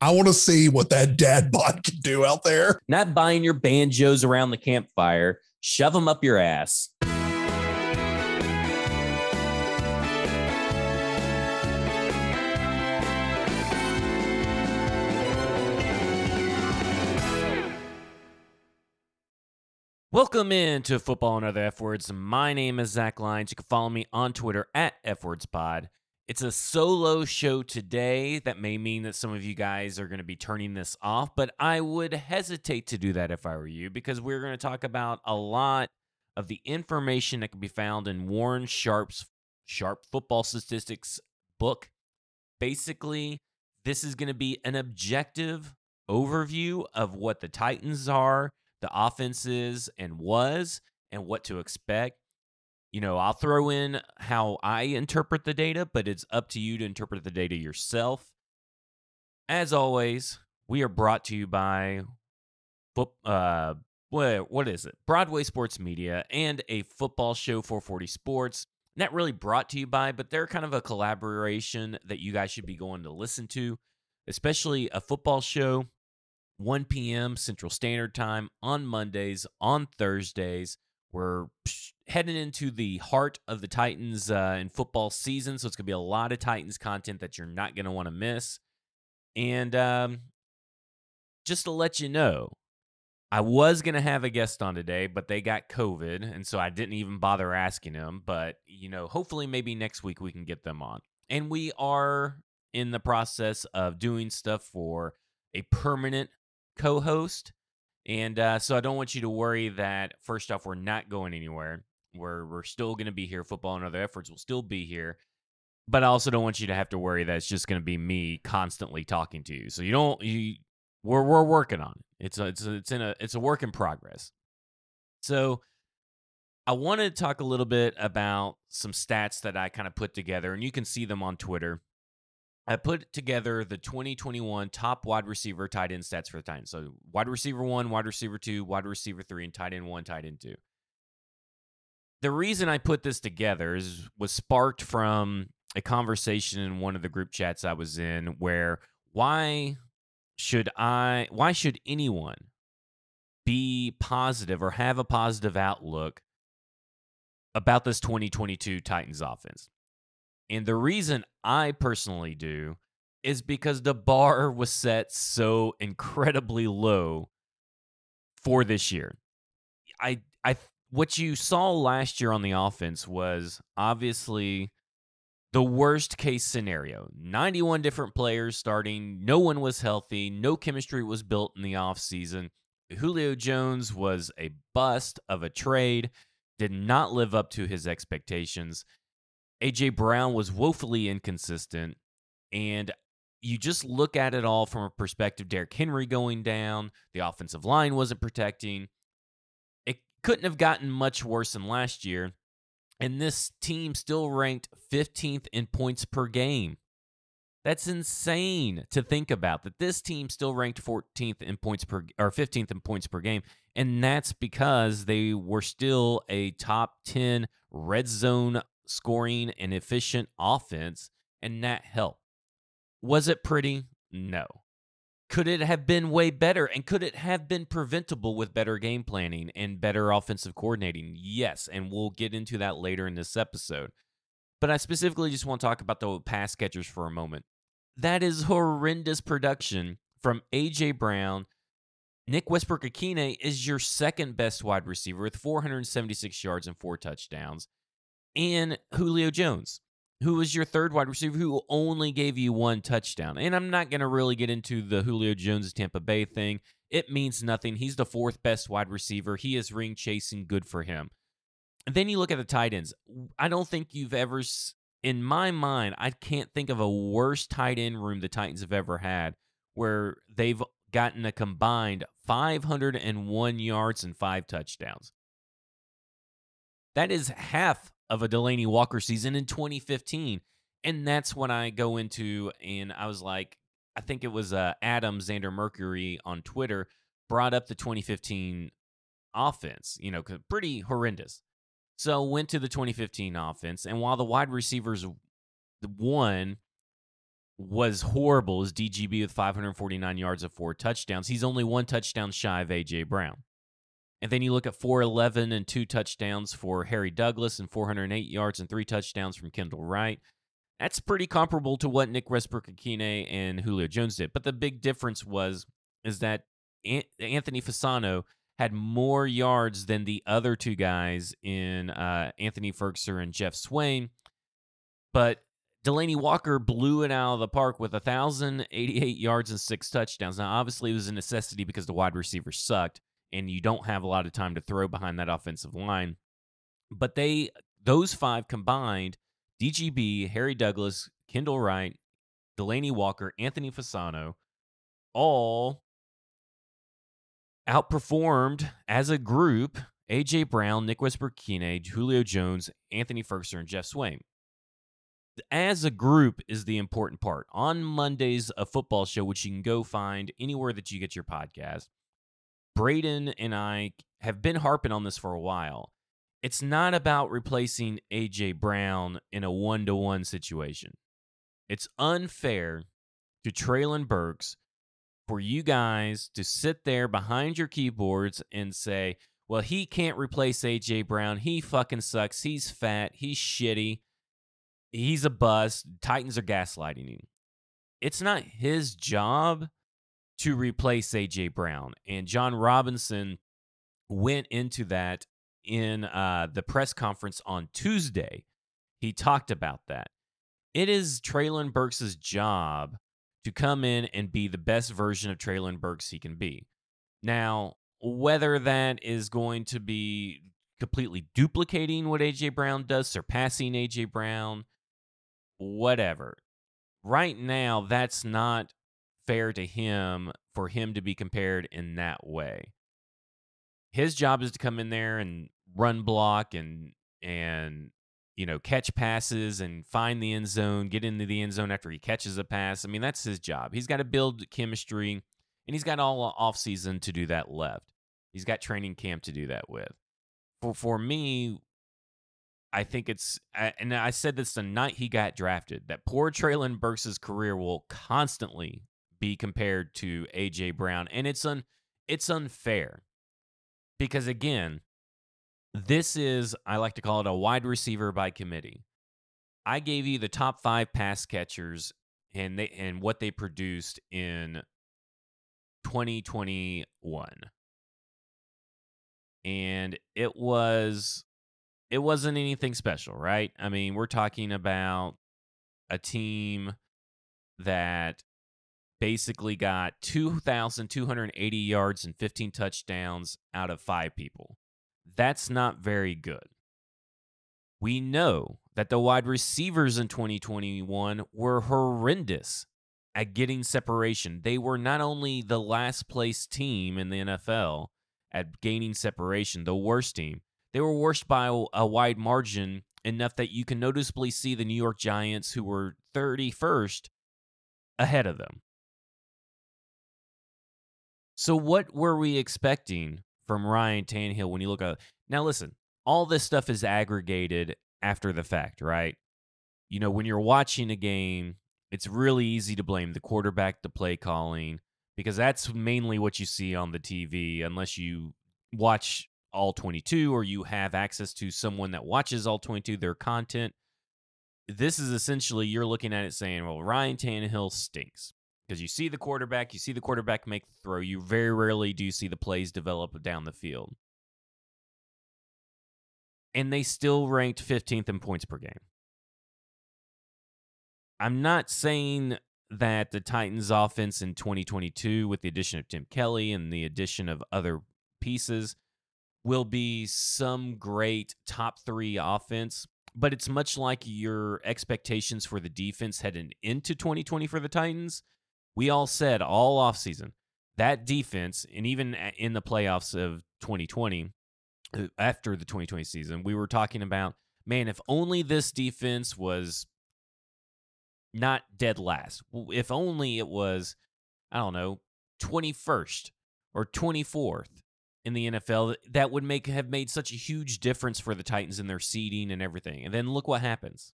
I want to see what that dad bod can do out there. Not buying your banjos around the campfire. Shove them up your ass. Welcome in to Football and Other F Words. My name is Zach Lyons. You can follow me on Twitter at FWordsPod. It's a solo show today. That may mean that some of you guys are going to be turning this off, but I would hesitate to do that if I were you because we're going to talk about a lot of the information that can be found in Warren Sharp's Sharp Football Statistics book. Basically, this is going to be an objective overview of what the Titans are the offense is and was and what to expect. You know, I'll throw in how I interpret the data, but it's up to you to interpret the data yourself. As always, we are brought to you by uh what what is it? Broadway Sports Media and a football show 440 Sports. Not really brought to you by, but they're kind of a collaboration that you guys should be going to listen to, especially a football show 1 p.m. Central Standard Time on Mondays, on Thursdays. We're heading into the heart of the Titans uh, in football season, so it's going to be a lot of Titans content that you're not going to want to miss. And um, just to let you know, I was going to have a guest on today, but they got COVID, and so I didn't even bother asking them. But, you know, hopefully maybe next week we can get them on. And we are in the process of doing stuff for a permanent co host. And uh, so I don't want you to worry that, first off, we're not going anywhere. We're, we're still going to be here. Football and Other F Words will still be here. But I also don't want you to have to worry that it's just going to be me constantly talking to you. So you don't, you, we're, we're working on it. It's a, it's a, it's in a, it's a work in progress. So I wanted to talk a little bit about some stats that I kind of put together, and you can see them on Twitter. I put together the 2021 top wide receiver tight end stats for the Titans. So wide receiver one, wide receiver two, wide receiver three, and tight end one, tight end two. The reason I put this together is was sparked from a conversation in one of the group chats I was in where why should I why should anyone be positive or have a positive outlook about this 2022 Titans offense? And the reason I personally do is because the bar was set so incredibly low for this year. I I what you saw last year on the offense was obviously the worst case scenario. 91 different players starting, no one was healthy, no chemistry was built in the offseason. Julio Jones was a bust of a trade, did not live up to his expectations. AJ Brown was woefully inconsistent. And you just look at it all from a perspective Derrick Henry going down, the offensive line wasn't protecting. It couldn't have gotten much worse than last year. And this team still ranked 15th in points per game. That's insane to think about that this team still ranked 14th in points per or 15th in points per game and that's because they were still a top 10 red zone scoring and efficient offense, and that helped. Was it pretty? No. Could it have been way better? And could it have been preventable with better game planning and better offensive coordinating? Yes. And we'll get into that later in this episode. But I specifically just want to talk about the pass catchers for a moment. That is horrendous production from A.J. Brown. Nick Westbrook Ikhine is your second best wide receiver with 476 yards and four touchdowns and Julio Jones, who was your third wide receiver who only gave you one touchdown. And I'm not going to really get into the Julio Jones Tampa Bay thing. It means nothing. He's the fourth best wide receiver. He is ring chasing, good for him. And then you look at the tight ends. I don't think you've ever, in my mind, I can't think of a worse tight end room the Titans have ever had where they've gotten a combined 501 yards and five touchdowns. That is half of a Delanie Walker season in 2015. And that's when I go into, and I was like, I think it was uh, Adam Xander Mercury on Twitter brought up the 2015 offense, you know, pretty horrendous. So went to the 2015 offense, and while the wide receivers one was horrible is DGB with 549 yards of four touchdowns. He's only one touchdown shy of AJ Brown. And then you look at 411 and two touchdowns for Harry Douglas and 408 yards and three touchdowns from Kendall Wright. That's pretty comparable to what Nick Westbrook-Ikhine and Julio Jones did. But the big difference was is that Anthony Fasano had more yards than the other two guys in uh, Anthony Firkser and Jeff Swaim. But Delanie Walker blew it out of the park with 1,088 yards and six touchdowns. Now, obviously, it was a necessity because the wide receivers sucked, and you don't have a lot of time to throw behind that offensive line. But they, those five combined, DGB, Harry Douglas, Kendall Wright, Delanie Walker, Anthony Fasano, all outperformed as a group AJ Brown, Nick Westbrook-Ikhine, Julio Jones, Anthony Firkser, and Jeff Swaim. As a group is the important part. On Mondays, a football show, which you can go find anywhere that you get your podcast, Braden and I have been harping on this for a while. It's not about replacing AJ Brown in a one to one situation. It's unfair to Treylon Burks for you guys to sit there behind your keyboards and say, well, he can't replace AJ Brown. He fucking sucks. He's fat. He's shitty. He's a bust. Titans are gaslighting him. It's not his job to replace AJ Brown. And Jon Robinson went into that in uh, the press conference on Tuesday. He talked about that. It is Treylon Burks' job to come in and be the best version of Treylon Burks he can be. Now, whether that is going to be completely duplicating what AJ Brown does, surpassing AJ Brown, whatever. Right now, that's not fair to him for him to be compared in that way. His job is to come in there and run block and and you know catch passes and find the end zone, get into the end zone after he catches a pass. I mean, that's his job. He's got to build chemistry and he's got all off season to do that left. He's got training camp to do that with. For for me, I think it's, and I said this the night he got drafted, that poor Treylon Burks' career will constantly be compared to AJ Brown, and it's un it's unfair because again, this is I like to call it a wide receiver by committee. I gave you the top five pass catchers and they and what they produced in 2021. And it was it wasn't anything special, right? I mean, we're talking about a team that basically got 2,280 yards and 15 touchdowns out of five people. That's not very good. We know that the wide receivers in 2021 were horrendous at getting separation. They were not only the last place team in the NFL at gaining separation, the worst team, they were worst by a wide margin enough that you can noticeably see the New York Giants, who were 31st, ahead of them. So, what were we expecting from Ryan Tannehill when you look at now? Listen, all this stuff is aggregated after the fact, right? You know, when you're watching a game, it's really easy to blame the quarterback, the play calling, because that's mainly what you see on the TV, unless you watch all 22 or you have access to someone that watches all 22 their content this is essentially you're looking at it saying well ryan Tannehill stinks because you see the quarterback you see the quarterback make the throw you very rarely do see the plays develop down the field and they still ranked 15th in points per game i'm not saying that the titans offense in 2022 with the addition of tim kelly and the addition of other pieces will be some great top three offense, but it's much like your expectations for the defense heading into 2020 for the Titans. We all said all offseason that defense, and even in the playoffs of 2020, uh, after the 2020 season, we were talking about, man, if only this defense was not dead last. If only it was, I don't know, 21st or 24th in the NFL that would make have made such a huge difference for the Titans in their seeding and everything. And then look what happens.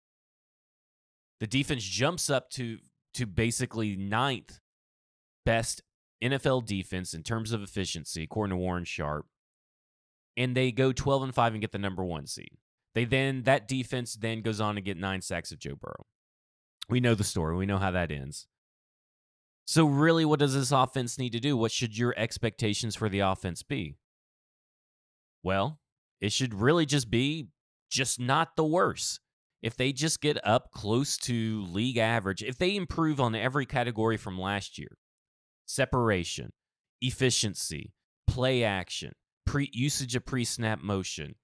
The defense jumps up to to basically ninth best NFL defense in terms of efficiency, according to Warren Sharp. And they go 12 and 5 and get the number one seed. They then, that defense then goes on to get nine sacks of Joe Burrow. We know the story, we know how that ends. So, really, what does this offense need to do? What should your expectations for the offense be? Well, it should really just be just not the worst. If they just get up close to league average, if they improve on every category from last year separation, efficiency, play action, pre usage of pre snap motion,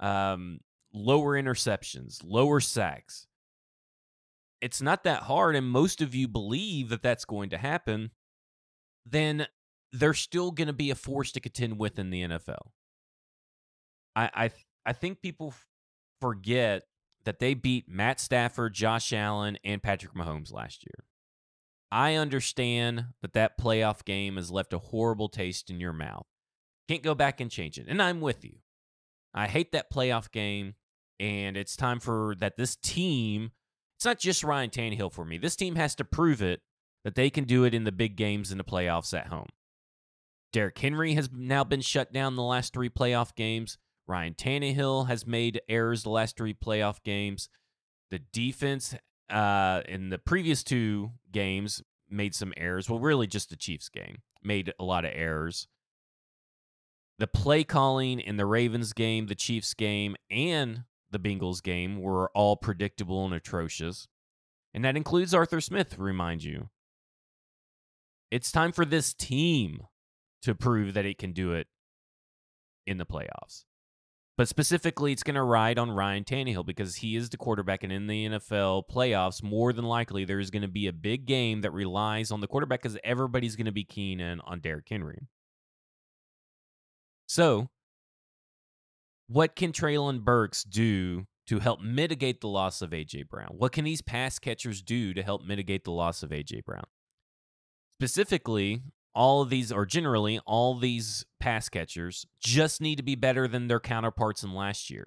um, lower interceptions, lower sacks. It's not that hard, and most of you believe that that's going to happen. Then they're still going to be a force to contend with in the NFL. I I, I think people forget that they beat Matt Stafford, Josh Allen, and Patrick Mahomes last year. I understand that that playoff game has left a horrible taste in your mouth. Can't go back and change it. And I'm with you. I hate that playoff game. And it's time for that this team, it's not just Ryan Tannehill for me. This team has to prove it that they can do it in the big games in the playoffs at home. Derrick Henry has now been shut down the last three playoff games. Ryan Tannehill has made errors the last three playoff games. The defense uh, in the previous two games made some errors. Well, really, just the Chiefs game made a lot of errors. The play calling in the Ravens game, the Chiefs game, and the Bengals game were all predictable and atrocious. And that includes Arthur Smith, remind you. It's time for this team to prove that it can do it in the playoffs. But specifically, it's going to ride on Ryan Tannehill because he is the quarterback. And in the NFL playoffs, more than likely, there's going to be a big game that relies on the quarterback because everybody's going to be keen in on Derrick Henry. So, what can Treylon Burks do to help mitigate the loss of A.J. Brown? What can these pass catchers do to help mitigate the loss of A.J. Brown? Specifically, all of these, or generally, all these pass catchers just need to be better than their counterparts in last year.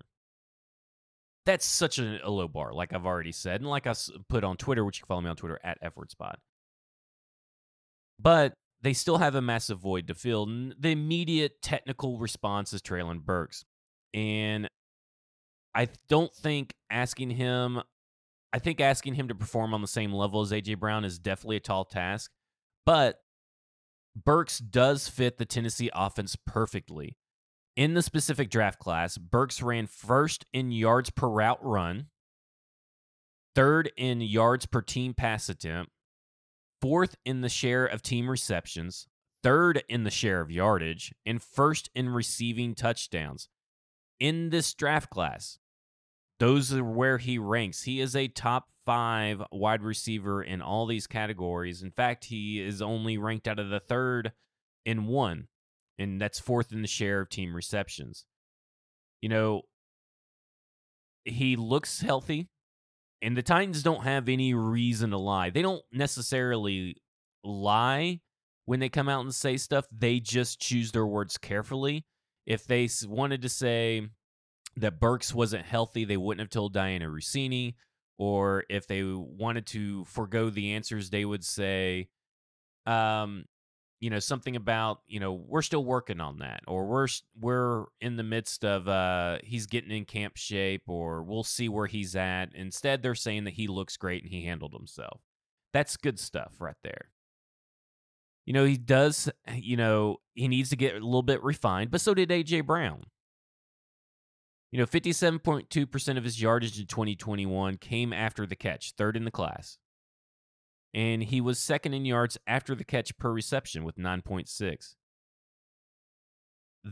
That's such a, a low bar, like I've already said, and like I put on Twitter, which you can follow me on Twitter at FWordsPod. But they still have a massive void to fill. The immediate technical response is Treylon Burks. And I don't think asking him, I think asking him to perform on the same level as AJ Brown is definitely a tall task. But Burks does fit the Tennessee offense perfectly. In the specific draft class, Burks ran first in yards per route run, third in yards per team pass attempt, fourth in the share of team receptions, third in the share of yardage, and first in receiving touchdowns. In this draft class, those are where he ranks. He is a top five wide receiver in all these categories. In fact, he is only ranked out of the third in one, and that's fourth in the share of team receptions. You know, he looks healthy, and the Titans don't have any reason to lie. They don't necessarily lie when they come out and say stuff, they just choose their words carefully. If they wanted to say that Burks wasn't healthy, they wouldn't have told Dianna Russini or if they wanted to forego the answers, they would say, um, you know, something about, you know, we're still working on that, or we're we're in the midst of uh, he's getting in camp shape, or we'll see where he's at. Instead, they're saying that he looks great and he handled himself. That's good stuff right there. You know, he does, you know, he needs to get a little bit refined, but so did AJ Brown. You know, 57.2% of his yardage in 2021 came after the catch, third in the class. And he was second in yards after the catch per reception with 9.6.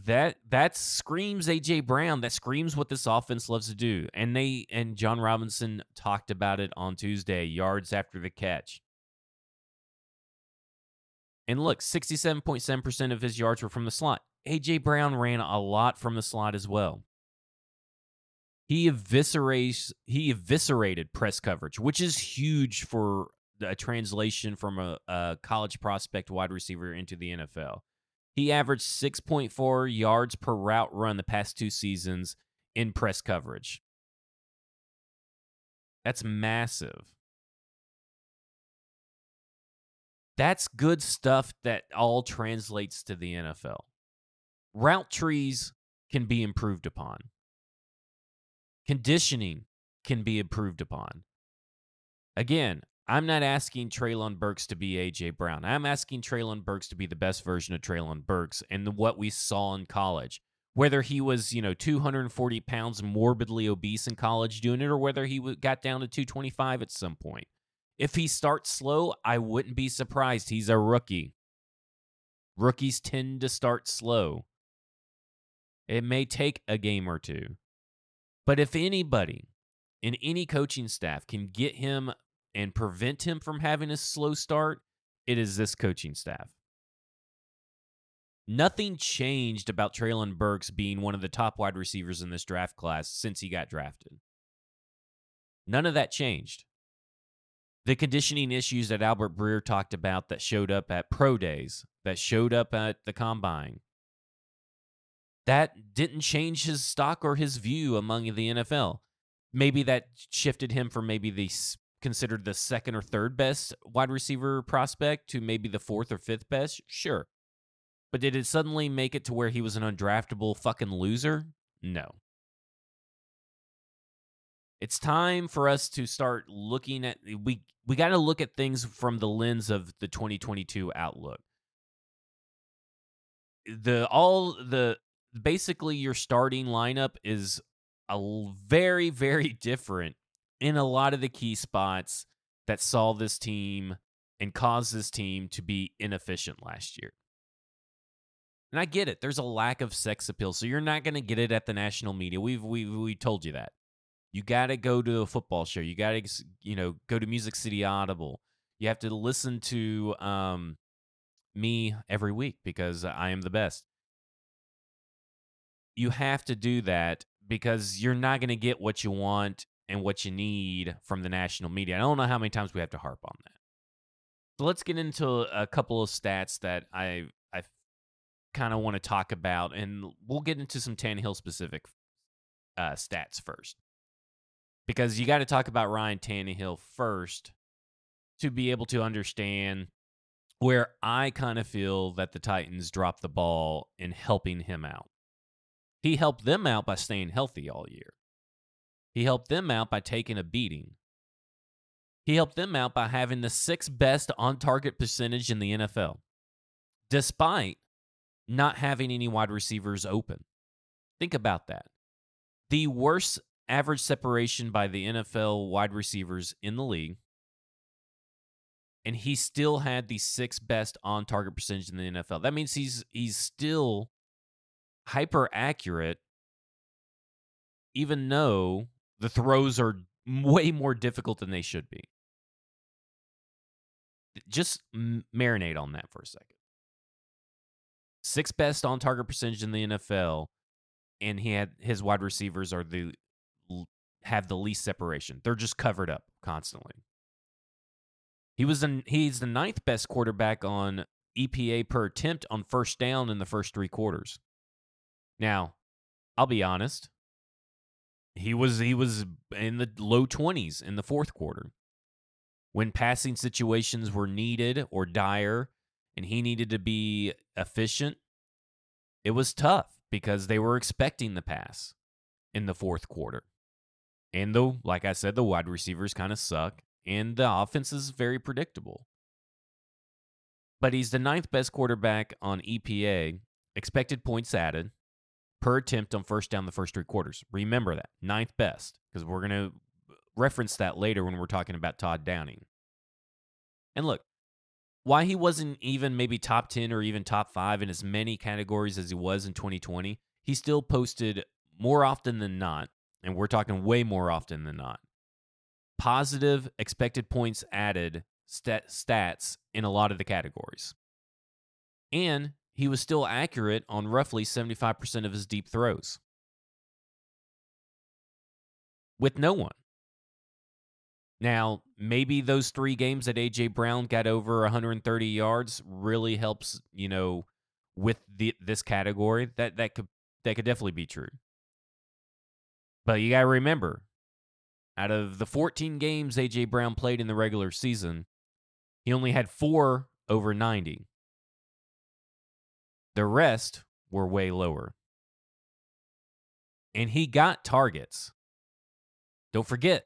That that screams AJ Brown. That screams what this offense loves to do. And they and Jon Robinson talked about it on Tuesday, yards after the catch. And look, 67.7% of his yards were from the slot. AJ Brown ran a lot from the slot as well. He eviscerates he eviscerated press coverage, which is huge for a translation from a, a college prospect wide receiver into the NFL. He averaged 6.4 yards per route run the past two seasons in press coverage. That's massive. That's good stuff that all translates to the NFL. Route trees can be improved upon. Conditioning can be improved upon. Again, I'm not asking Treylon Burks to be AJ Brown. I'm asking Treylon Burks to be the best version of Treylon Burks and what we saw in college. Whether he was, you know, 240 pounds morbidly obese in college doing it, or whether he got down to 225 at some point. If he starts slow, I wouldn't be surprised. He's a rookie. Rookies tend to start slow. It may take a game or two. But if anybody in any coaching staff can get him and prevent him from having a slow start, it is this coaching staff. Nothing changed about Treylon Burks being one of the top wide receivers in this draft class since he got drafted. None of that changed. The conditioning issues that Albert Breer talked about that showed up at pro days, that showed up at the combine, that didn't change his stock or his view among the NFL. Maybe that shifted him from maybe the considered the second or third best wide receiver prospect to maybe the fourth or fifth best. Sure. But did it suddenly make it to where he was an undraftable fucking loser? No. It's time for us to start looking at we we got to look at things from the lens of the 2022 outlook. The all the basically your starting lineup is a very very different in a lot of the key spots that saw this team and caused this team to be inefficient last year. And I get it. There's a lack of sex appeal, so you're not going to get it at the national media. We've we we told you that. You got to go to a football show. You got to you know go to Music City Audible. You have to listen to um, me every week because I am the best you have to do that because you're not going to get what you want and what you need from the national media. I don't know how many times we have to harp on that. So let's get into a couple of stats that I I kind of want to talk about, and we'll get into some Tannehill specific uh, stats first, because you got to talk about Ryan Tannehill first to be able to understand where I kind of feel that the Titans dropped the ball in helping him out. He helped them out by staying healthy all year. He helped them out by taking a beating. He helped them out by having the sixth best on target percentage in the NFL, despite not having any wide receivers open. Think about that. The worst average separation by the NFL wide receivers in the league. And he still had the sixth best on target percentage in the NFL. That means he's he's still hyper accurate, even though the throws are way more difficult than they should be. Just marinate on that for a second. Sixth best on target percentage in the NFL, and he had his wide receivers are the have the least separation. They're just covered up constantly. He was he's the ninth best quarterback on EPA per attempt on first down in the first three quarters. Now, I'll be honest. He was he was in the low 20s in the fourth quarter. When passing situations were needed or dire and he needed to be efficient, it was tough because they were expecting the pass in the fourth quarter. And though, like I said, the wide receivers kind of suck and the offense is very predictable. But he's the ninth best quarterback on EPA, expected points added, per attempt on first down the first three quarters. Remember that. Ninth best, because we're going to uh, reference that later when we're talking about Todd Downing. And look, why he wasn't even maybe top 10 or even top five in as many categories as he was in 2020, he still posted more often than not, and we're talking way more often than not, positive expected points added stat- stats in a lot of the categories. And he was still accurate on roughly 75% of his deep throws. With no one. Now, maybe those three games that A.J. Brown got over 130 yards really helps, you know, with the, this category. That, that, could, that could definitely be true. But you got to remember, out of the 14 games A.J. Brown played in the regular season, he only had four over 90. The rest were way lower. And he got targets. Don't forget,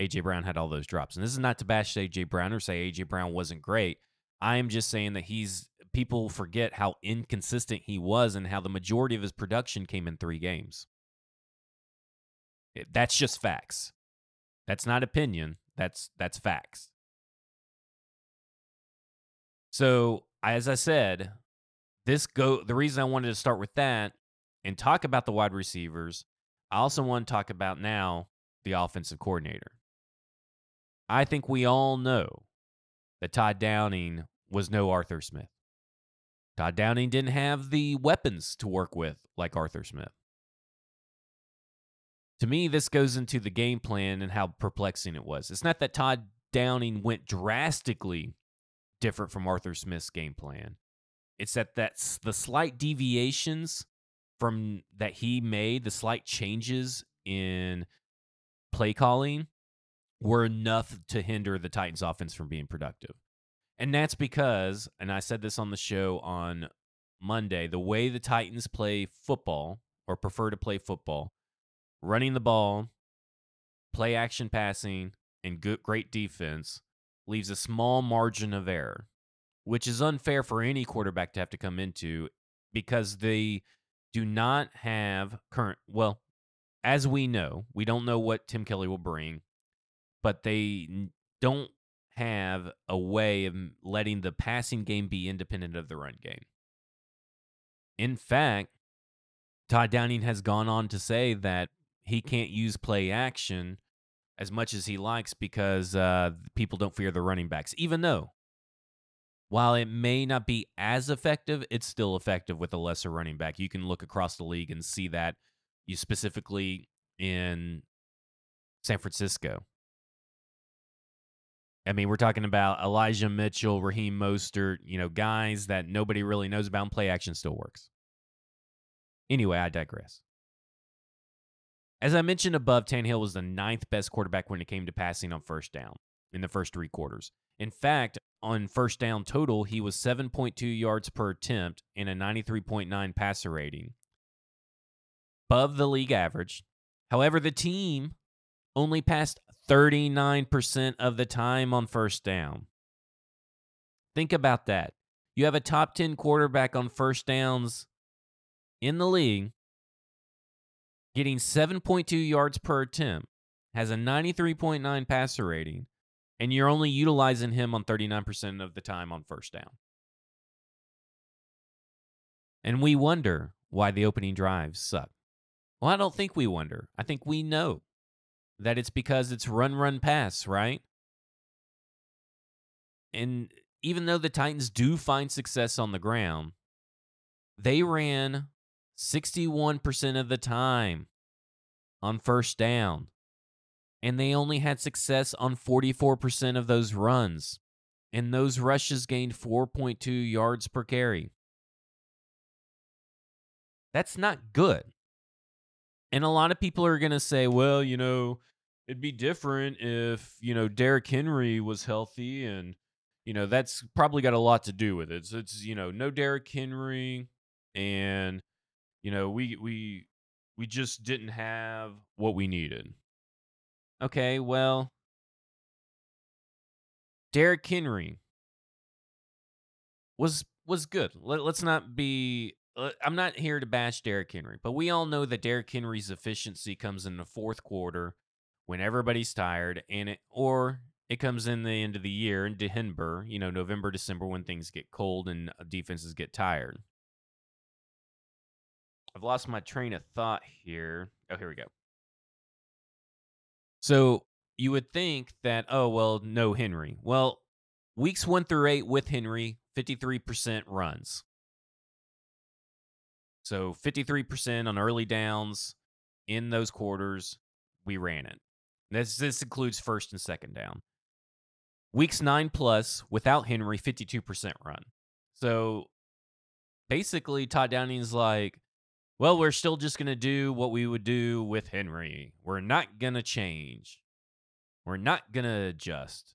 AJ Brown had all those drops. And this is not to bash AJ Brown or say AJ Brown wasn't great. I am just saying that he's people forget how inconsistent he was and how the majority of his production came in 3 games. That's just facts. That's not opinion. That's that's facts. So, as I said, this go the reason I wanted to start with that and talk about the wide receivers, I also want to talk about now the offensive coordinator. I think we all know that Todd Downing was no Arthur Smith. Todd Downing didn't have the weapons to work with like Arthur Smith. To me, this goes into the game plan and how perplexing it was. It's not that Todd Downing went drastically different from Arthur Smith's game plan. It's that that's the slight deviations from that he made, the slight changes in play calling were enough to hinder the Titans offense from being productive. And that's because, and I said this on the show on Monday, the way the Titans play football or prefer to play football, running the ball, play action passing, and good great defense leaves a small margin of error, which is unfair for any quarterback to have to come into because they do not have current well, as we know, we don't know what Tim Kelly will bring, but they don't have a way of letting the passing game be independent of the run game. In fact, Todd Downing has gone on to say that he can't use play action as much as he likes because uh, people don't fear the running backs, even though while it may not be as effective, it's still effective with a lesser running back. You can look across the league and see that you specifically in San Francisco. I mean, we're talking about Elijah Mitchell, Raheem Mostert, you know, guys that nobody really knows about and play action still works. Anyway, I digress. As I mentioned above, Tannehill was the ninth best quarterback when it came to passing on first down in the first three quarters. In fact, on first down total, he was 7.2 yards per attempt and a 93.9 passer rating, above the league average. However, the team only passed 39% of the time on first down. Think about that. You have a top 10 quarterback on first downs in the league getting 7.2 yards per attempt, has a 93.9 passer rating, and you're only utilizing him on 39% of the time on first down. And we wonder why the opening drives suck. Well, I don't think we wonder. I think we know that it's because it's run, run, pass, right? And even though the Titans do find success on the ground, they ran 61% of the time on first down. And they only had success on 44% of those runs. And those rushes gained 4.2 yards per carry. That's not good. And a lot of people are going to say, well, you know, it'd be different if, you know, Derrick Henry was healthy and, you know, that's probably got a lot to do with it. So it's, you know, no Derrick Henry and, you know, we, we, we just didn't have what we needed. Okay, well, Derrick Henry was was good. Let, us not be uh, I'm not here to bash Derrick Henry, but we all know that Derrick Henry's efficiency comes in the fourth quarter when everybody's tired, and it or it comes in the end of the year in December, you know, November, December when things get cold and uh, defenses get tired. I've lost my train of thought here. Oh, here we go. So you would think that, oh, well, no Henry. Well, weeks one through eight with Henry, 53% runs. So 53% on early downs in those quarters, we ran it. This this includes first and second down. Weeks 9 plus without Henry 52% run. So basically Todd Downing's like, well, we're still just going to do what we would do with Henry. We're not going to change. We're not going to adjust.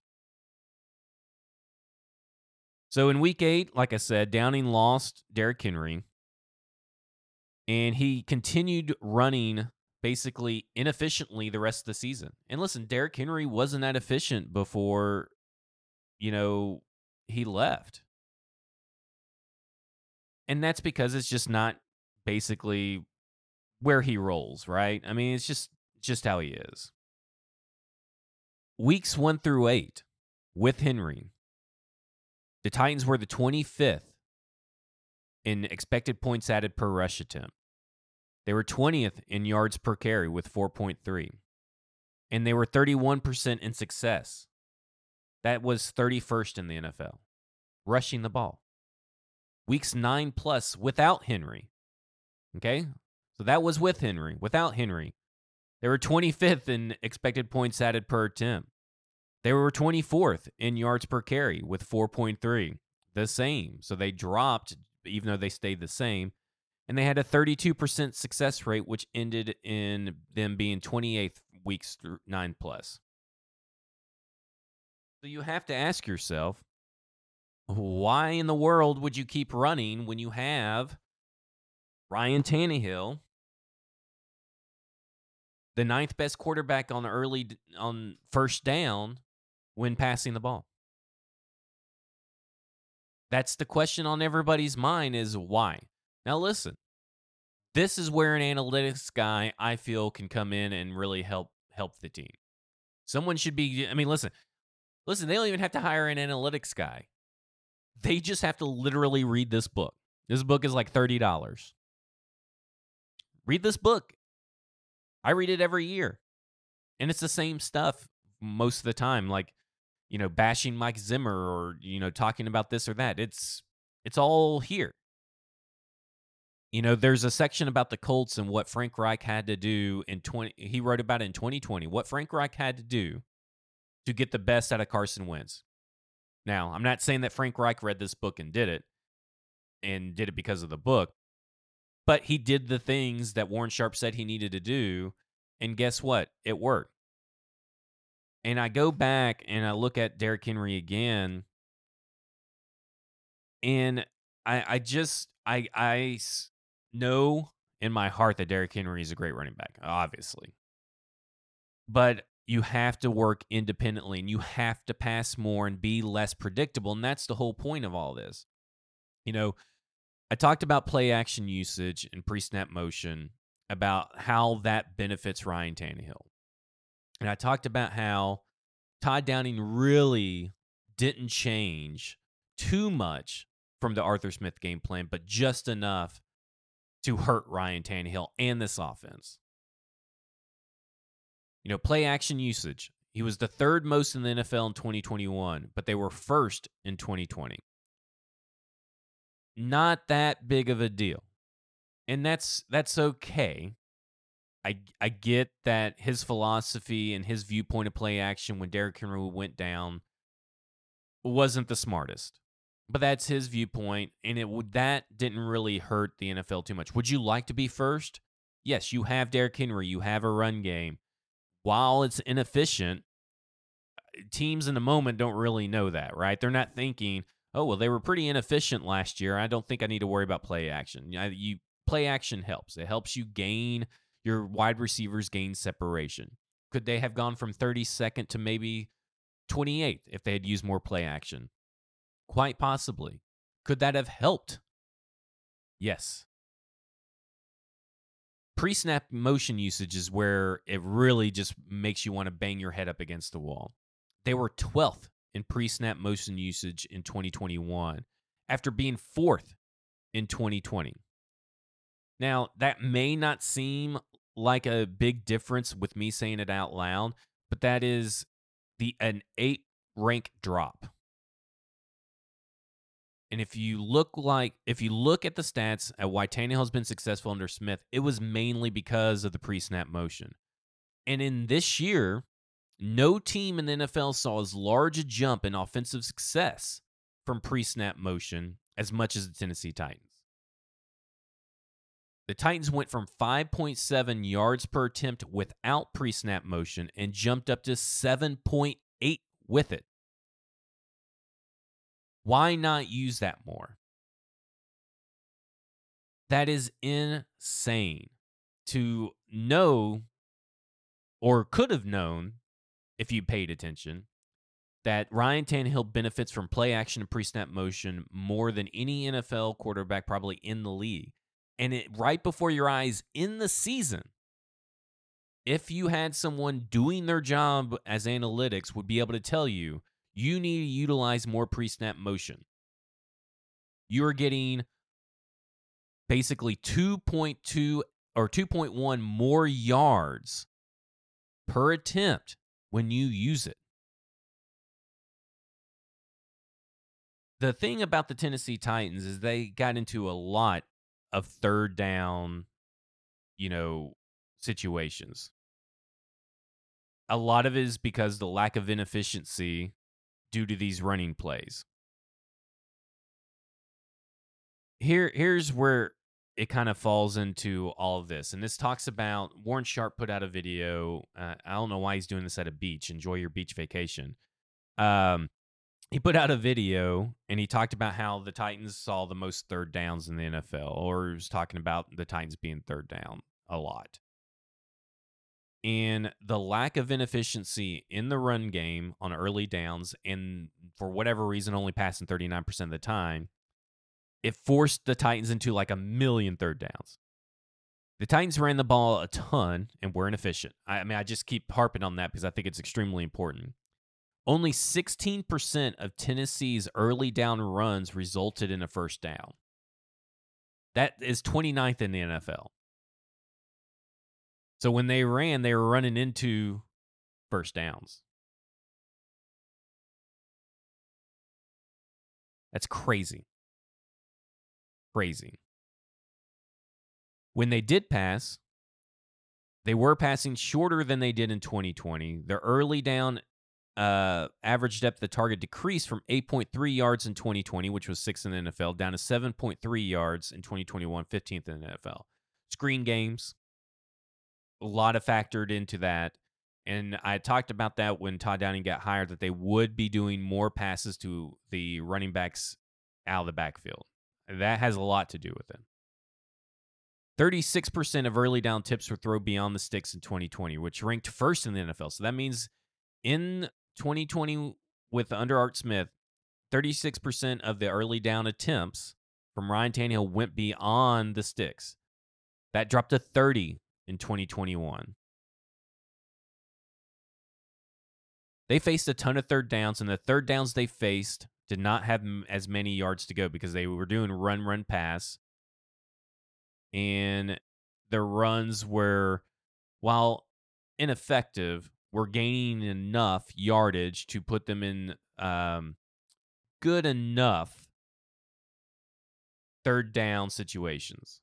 So in week eight, like I said, Downing lost Derrick Henry, and he continued running basically inefficiently the rest of the season. And listen, Derrick Henry wasn't that efficient before, you know, he left. And that's because it's just not basically where he rolls, right? I mean, it's just just how he is. Weeks 1 through 8 with Henry. The Titans were the 25th in expected points added per rush attempt. They were 20th in yards per carry with 4.3. And they were 31% in success. That was 31st in the NFL, rushing the ball. Weeks 9 plus without Henry. Okay? So that was with Henry. Without Henry, they were 25th in expected points added per attempt. They were 24th in yards per carry with 4.3, the same. So they dropped, even though they stayed the same and they had a 32% success rate, which ended in them being 28th weeks through nine plus. So you have to ask yourself, why in the world would you keep running when you have Ryan Tannehill, the ninth best quarterback on early on first down when passing the ball? That's the question on everybody's mind is why. Now, listen, this is where an analytics guy I feel can come in and really help help the team. Someone should be. I mean, listen, listen. They don't even have to hire an analytics guy. They just have to literally read this book. This book is like thirty dollars. Read this book. I read it every year, and it's the same stuff most of the time. Like, you know, bashing Mike Zimmer or you know talking about this or that. It's it's all here. You know, there's a section about the Colts and what Frank Reich had to do in 20 he wrote about it in 2020, what Frank Reich had to do to get the best out of Carson Wentz. Now, I'm not saying that Frank Reich read this book and did it and did it because of the book, but he did the things that Warren Sharp said he needed to do, and guess what? It worked. And I go back and I look at Derrick Henry again, and I I just I I know in my heart that Derrick Henry is a great running back, obviously. But you have to work independently and you have to pass more and be less predictable. And that's the whole point of all this. You know, I talked about play action usage and pre snap motion, about how that benefits Ryan Tannehill. And I talked about how Todd Downing really didn't change too much from the Arthur Smith game plan, but just enough to hurt Ryan Tannehill and this offense. You know, play action usage. He was the third most in the NFL in 2021, but they were first in 2020. Not that big of a deal. And that's that's okay. I I get that his philosophy and his viewpoint of play action when Derrick Henry went down wasn't the smartest but that's his viewpoint, and it that didn't really hurt the NFL too much. Would you like to be first? Yes, you have Derrick Henry, you have a run game. While it's inefficient, teams in the moment don't really know that, right? They're not thinking, "Oh, well, they were pretty inefficient last year. I don't think I need to worry about play action." You play action helps. It helps you gain your wide receivers gain separation. Could they have gone from 32nd to maybe 28th if they had used more play action? Quite possibly. Could that have helped? Yes. Pre snap motion usage is where it really just makes you want to bang your head up against the wall. They were 12th in pre snap motion usage in 2021 after being fourth in 2020. Now, that may not seem like a big difference with me saying it out loud, but that is the an 8 rank drop. And if you look like if you look at the stats at why Tannehill has been successful under Smith, it was mainly because of the pre-snap motion. And in this year, no team in the NFL saw as large a jump in offensive success from pre-snap motion as much as the Tennessee Titans. The Titans went from 5.7 yards per attempt without pre-snap motion and jumped up to 7.8 with it. Why not use that more? That is insane to know or could have known if you paid attention that Ryan Tannehill benefits from play action and pre snap motion more than any NFL quarterback probably in the league. And it right before your eyes in the season, if you had someone doing their job as analytics would be able to tell you you need to utilize more pre-snap motion. You are getting basically 2.2 or 2.1 more yards per attempt when you use it. The thing about the Tennessee Titans is they got into a lot of third down, you know, situations. A lot of it is because the lack of inefficiency due to these running plays. Here, here's where it kind of falls into all of this. And this talks about Warren Sharp put out a video. Uh, I don't know why he's doing this at a beach. Enjoy your beach vacation. Um, he put out a video and he talked about how the Titans saw the most third downs in the NFL, or he was talking about the Titans being third down a lot and the lack of inefficiency in the run game on early downs, and for whatever reason, only passing 39% of the time, it forced the Titans into like a million third downs. The Titans ran the ball a ton and were inefficient. I, mean, I just keep harping on that because I think it's extremely important. Only 16% of Tennessee's early down runs resulted in a first down. That is 29th in the NFL. So when they ran, they were running into first downs. That's crazy. Crazy. When they did pass, they were passing shorter than they did in 2020. Their early down uh, average depth of target decreased from 8.3 yards in 2020, which was sixth in the NFL, down to 7.3 yards in 2021, 15th in the NFL. Screen games, a lot of factored into that. And I talked about that when Todd Downing got hired that they would be doing more passes to the running backs out of the backfield. That has a lot to do with it. 36% of early down tips were thrown beyond the sticks in 2020, which ranked first in the NFL. So that means in 2020 with under Art Smith, 36% of the early down attempts from Ryan Tannehill went beyond the sticks. That dropped to 30 in 2021. They faced a ton of third downs, and the third downs they faced did not have as many yards to go because they were doing run, run, pass. And the runs were, while ineffective, were gaining enough yardage to put them in um, good enough third down situations.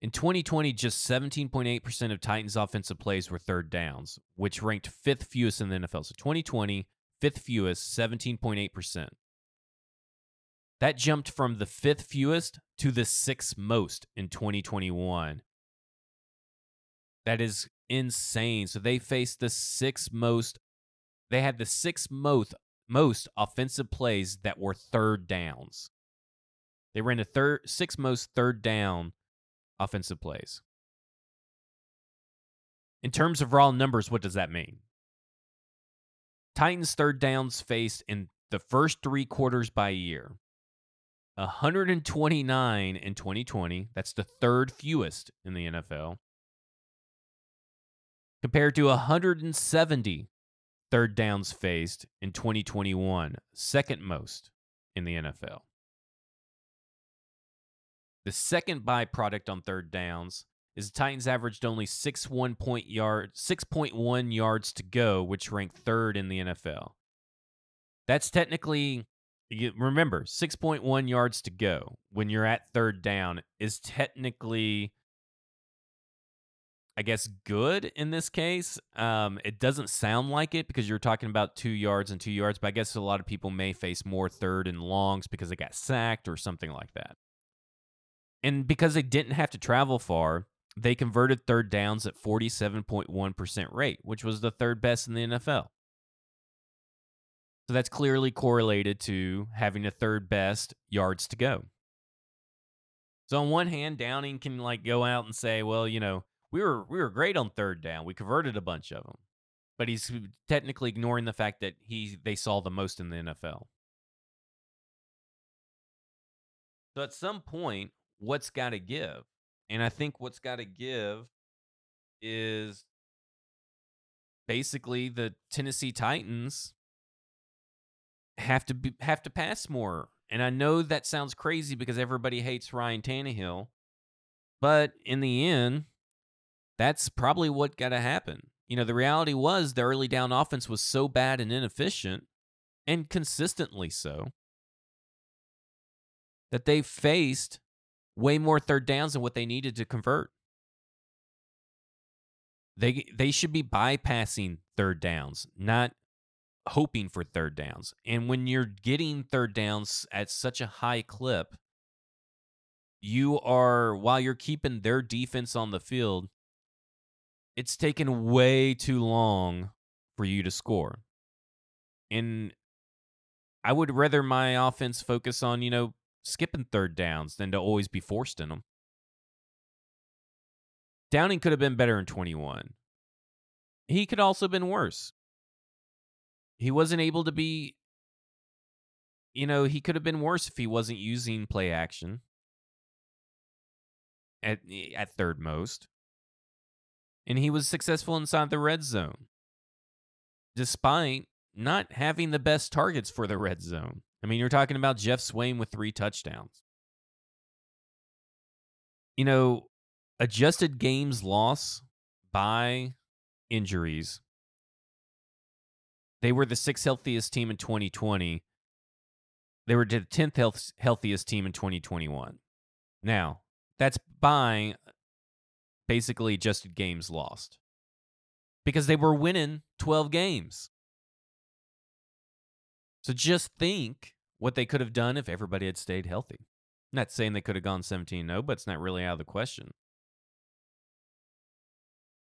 In 2020, just 17.8% of Titans' offensive plays were third downs, which ranked fifth fewest in the NFL. So 2020, fifth fewest, 17.8%. That jumped from the fifth fewest to the sixth most in 2021. That is insane. So they faced the sixth most, they had the sixth most, most offensive plays that were third downs. They ran the third, sixth most third down offensive plays. In terms of raw numbers, what does that mean? Titans' third downs faced in the first three quarters by year 129 in 2020. That's the third fewest in the NFL. Compared to 170 third downs faced in 2021, second most in the NFL. The second byproduct on third downs is the Titans averaged only six one point yard, six point one yards to go, which ranked third in the NFL. That's technically, remember, six point one yards to go when you're at third down is technically, I guess, good in this case. Um, it doesn't sound like it because you're talking about two yards and two yards, but I guess a lot of people may face more third and longs because they got sacked or something like that. And because they didn't have to travel far, they converted third downs at 47.1% rate, which was the third best in the NFL. So that's clearly correlated to having the third best yards to go. So on one hand, Downing can like go out and say, "Well, you know, we were we were great on third down. We converted a bunch of them." But he's technically ignoring the fact that he they saw the most in the NFL. So at some point, what's got to give? And I think what's got to give is basically the Tennessee Titans have to be, have to pass more. And I know that sounds crazy because everybody hates Ryan Tannehill, but in the end, that's probably what got to happen. You know, the reality was the early down offense was so bad and inefficient, and consistently so, that they faced way more third downs than what they needed to convert. They they should be bypassing third downs, not hoping for third downs. And when you're getting third downs at such a high clip, you are while you're keeping their defense on the field, it's taken way too long for you to score. And I would rather my offense focus on, you know, skipping third downs than to always be forced in them. Downing could have been better in 21. He could also have been worse. He wasn't able to be, you know, he could have been worse if he wasn't using play action at, eh, at third most. And he was successful inside the red zone, despite not having the best targets for the red zone. I mean, you're talking about Jeff Swaim with three touchdowns. You know, adjusted games loss by injuries. They were the sixth healthiest team in 2020. They were the 10th health, healthiest team in 2021. Now, that's by basically adjusted games lost because they were winning 12 games. So just think what they could have done if everybody had stayed healthy. I'm not saying they could have gone 17 0, but it's not really out of the question.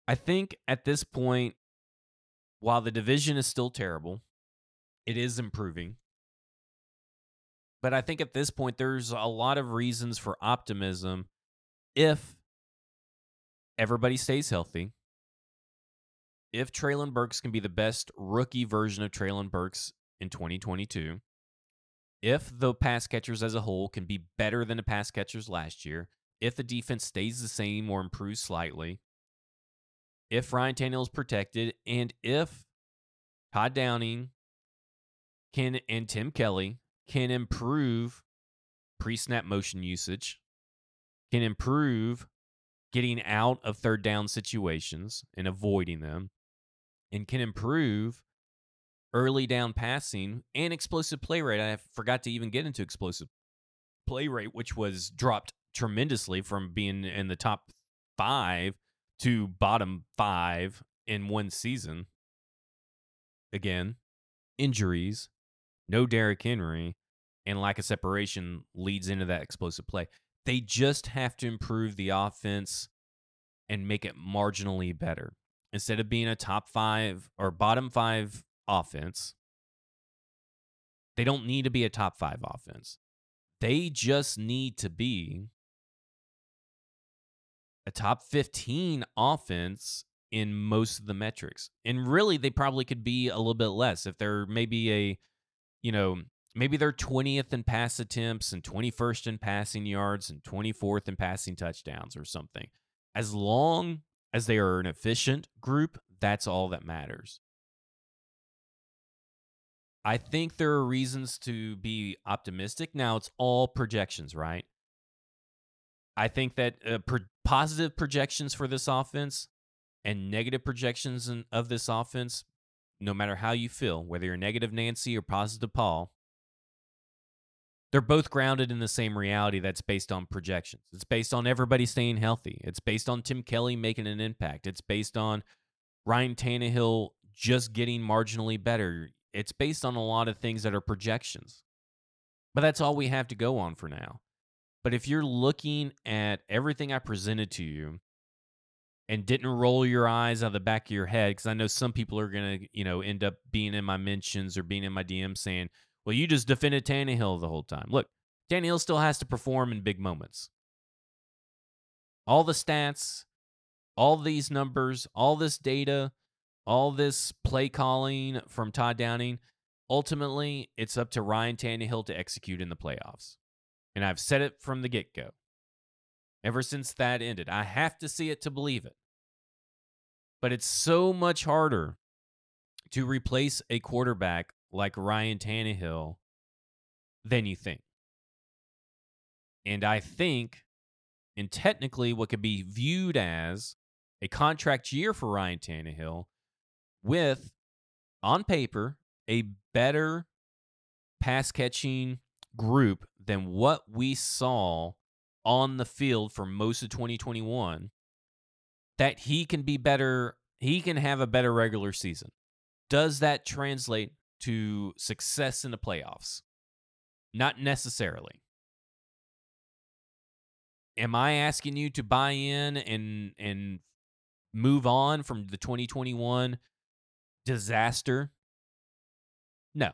I think at this point, while the division is still terrible, it is improving. But I think at this point, there's a lot of reasons for optimism if everybody stays healthy. If Treylon Burks can be the best rookie version of Treylon Burks in 2022, if the pass catchers as a whole can be better than the pass catchers last year, if the defense stays the same or improves slightly, if Ryan Tannehill is protected, and if Todd Downing can and Tim Kelly can improve pre-snap motion usage, can improve getting out of third down situations and avoiding them, and can improve early down passing and explosive play rate. I forgot to even get into explosive play rate, which was dropped tremendously from being in the top five to bottom five in one season. Again, injuries, no Derrick Henry, and lack of separation leads into that explosive play. They just have to improve the offense and make it marginally better. Instead of being a top five or bottom five offense. They don't need to be a top five offense. They just need to be a top 15 offense in most of the metrics. And really, they probably could be a little bit less if they're maybe a, you know, maybe they're 20th in pass attempts and 21st in passing yards and 24th in passing touchdowns or something. As long as they are an efficient group, that's all that matters. I think there are reasons to be optimistic. Now, it's all projections, right? I think that uh, pro- positive projections for this offense and negative projections in, of this offense, no matter how you feel, whether you're negative Nancy or positive Paul, they're both grounded in the same reality that's based on projections. It's based on everybody staying healthy. It's based on Tim Kelly making an impact. It's based on Ryan Tannehill just getting marginally better it's based on a lot of things that are projections. But that's all we have to go on for now. But if you're looking at everything I presented to you and didn't roll your eyes out of the back of your head because I know some people are gonna, you know, end up being in my mentions or being in my DMs saying, "Well, you just defended Tannehill the whole time." Look, Tannehill still has to perform in big moments. All the stats, all these numbers, all this data, all this play calling from Todd Downing, ultimately, it's up to Ryan Tannehill to execute in the playoffs. And I've said it from the get go. Ever since that ended, I have to see it to believe it. But it's so much harder to replace a quarterback like Ryan Tannehill than you think. And I think, and technically, what could be viewed as a contract year for Ryan Tannehill with, on paper, a better pass catching group than what we saw on the field for most of 2021 that he can be better he can have a better regular season. Does that translate to success in the playoffs? Not necessarily. Am i asking you to buy in and and move on from the 2021 disaster no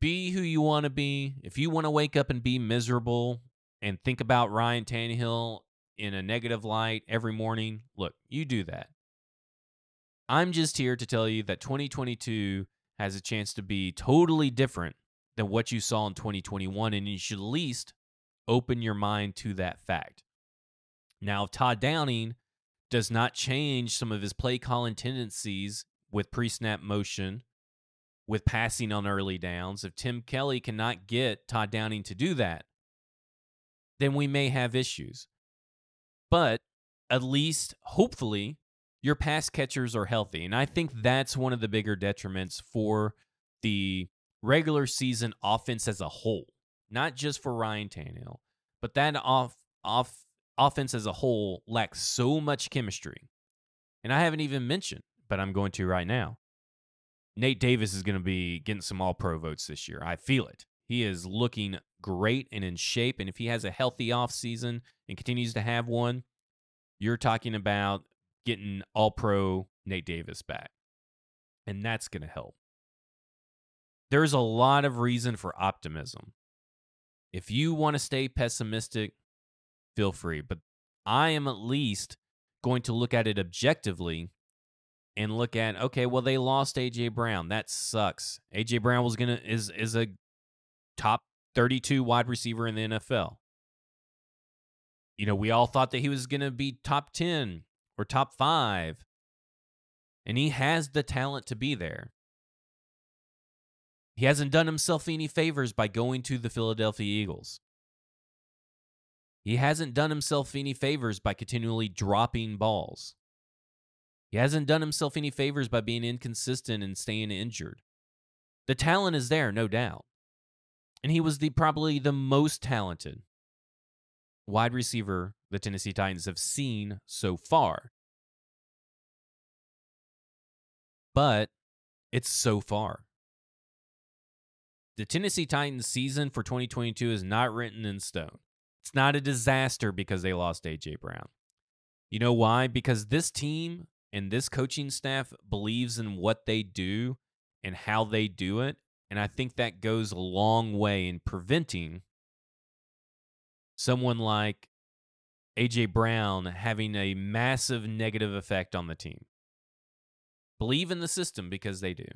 be who you want to be if you want to wake up and be miserable and think about Ryan Tannehill in a negative light every morning, look, you do that. I'm just here to tell you that 2022 has a chance to be totally different than what you saw in 2021, and you should at least open your mind to that fact. Now, if Todd Downing does not change some of his play calling tendencies with pre snap motion, with passing on early downs, if Tim Kelly cannot get Todd Downing to do that, then we may have issues. But at least, hopefully, your pass catchers are healthy. And I think that's one of the bigger detriments for the regular season offense as a whole, not just for Ryan Tannehill, but that off, off offense as a whole lacks so much chemistry. And I haven't even mentioned, but I'm going to right now. Nate Davis is going to be getting some all pro votes this year. I feel it. He is looking great and in shape. And if he has a healthy offseason and continues to have one, you're talking about getting all pro Nate Davis back. And that's going to help. There's a lot of reason for optimism. If you want to stay pessimistic, feel free. But I am at least going to look at it objectively and look at okay, well they lost AJ Brown. That sucks. AJ Brown was gonna is is a top 32 wide receiver in the NFL. You know, we all thought that he was to be top 10 or top 5. And he has the talent to be there. He hasn't done himself any favors by going to the Philadelphia Eagles. He hasn't done himself any favors by continually dropping balls. He hasn't done himself any favors by being inconsistent and staying injured. The talent is there, no doubt and he was the probably the most talented wide receiver the Tennessee Titans have seen so far. But it's so far. The Tennessee Titans season for 2022 is not written in stone. It's not a disaster because they lost AJ Brown. You know why? Because this team and this coaching staff believes in what they do and how they do it and I think that goes a long way in preventing someone like AJ Brown having a massive negative effect on the team. Believe in the system because they do.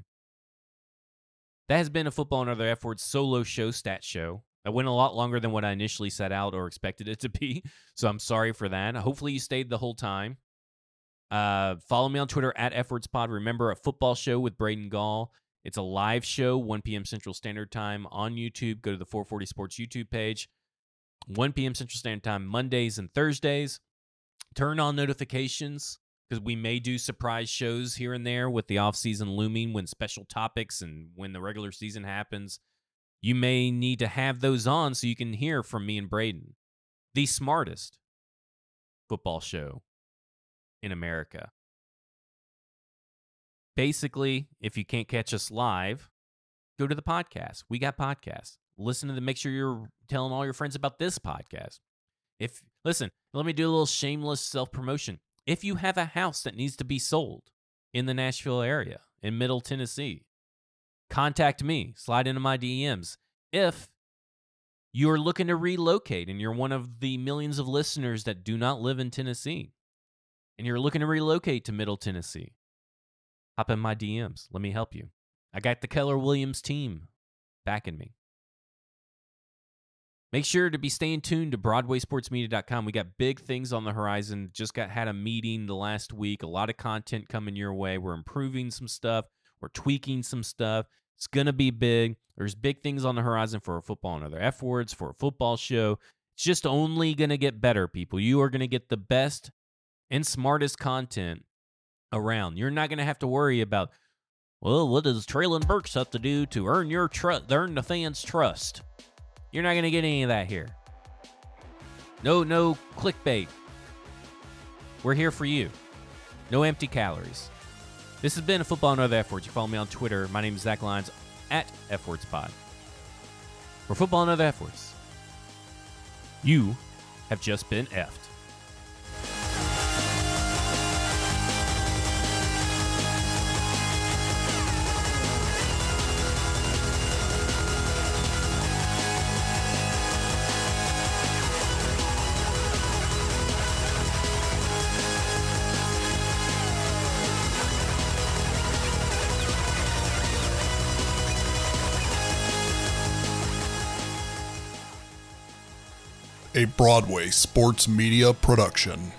That has been a Football and Other F Words solo show, stat show. That went a lot longer than what I initially set out or expected it to be. So I'm sorry for that. Hopefully you stayed the whole time. Uh, follow me on Twitter at FWordsPod. Remember, a football show with Braden Gall it's a live show, 1 p.m. Central Standard Time on YouTube. Go to the 440 Sports YouTube page. 1 p.m. Central Standard Time, Mondays and Thursdays. Turn on notifications because we may do surprise shows here and there with the off season looming when special topics and when the regular season happens. You may need to have those on so you can hear from me and Braden, the smartest football show in America basically, if you can't catch us live, go to the podcast. We got podcasts. Listen to them. Make sure you're telling all your friends about this podcast. If listen, let me do a little shameless self promotion. If you have a house that needs to be sold in the Nashville area, in Middle Tennessee, contact me, slide into my DMs. If you're looking to relocate and you're one of the millions of listeners that do not live in Tennessee and you're looking to relocate to Middle Tennessee, hop in my DMs. Let me help you. I got the Keller Williams team backing me. Make sure to be staying tuned to BroadwaySportsMedia.com. We got big things on the horizon. Just got had a meeting the last week. A lot of content coming your way. We're improving some stuff. We're tweaking some stuff. It's gonna be big. There's big things on the horizon for football and other F words for a football show. It's just only gonna get better, people. You are gonna get the best and smartest content around. You're not gonna have to worry about, well, what does Treylon Burks have to do to earn your trust, earn the fans' trust? You're not going to get any of that here. No, no clickbait. We're here for you. No empty calories. This has been a Football and Other F Words. You follow me on Twitter. My name is Zach Lyons at F Words Pod. For Football and Other F Words, you have just been effed. Broadway sports media production.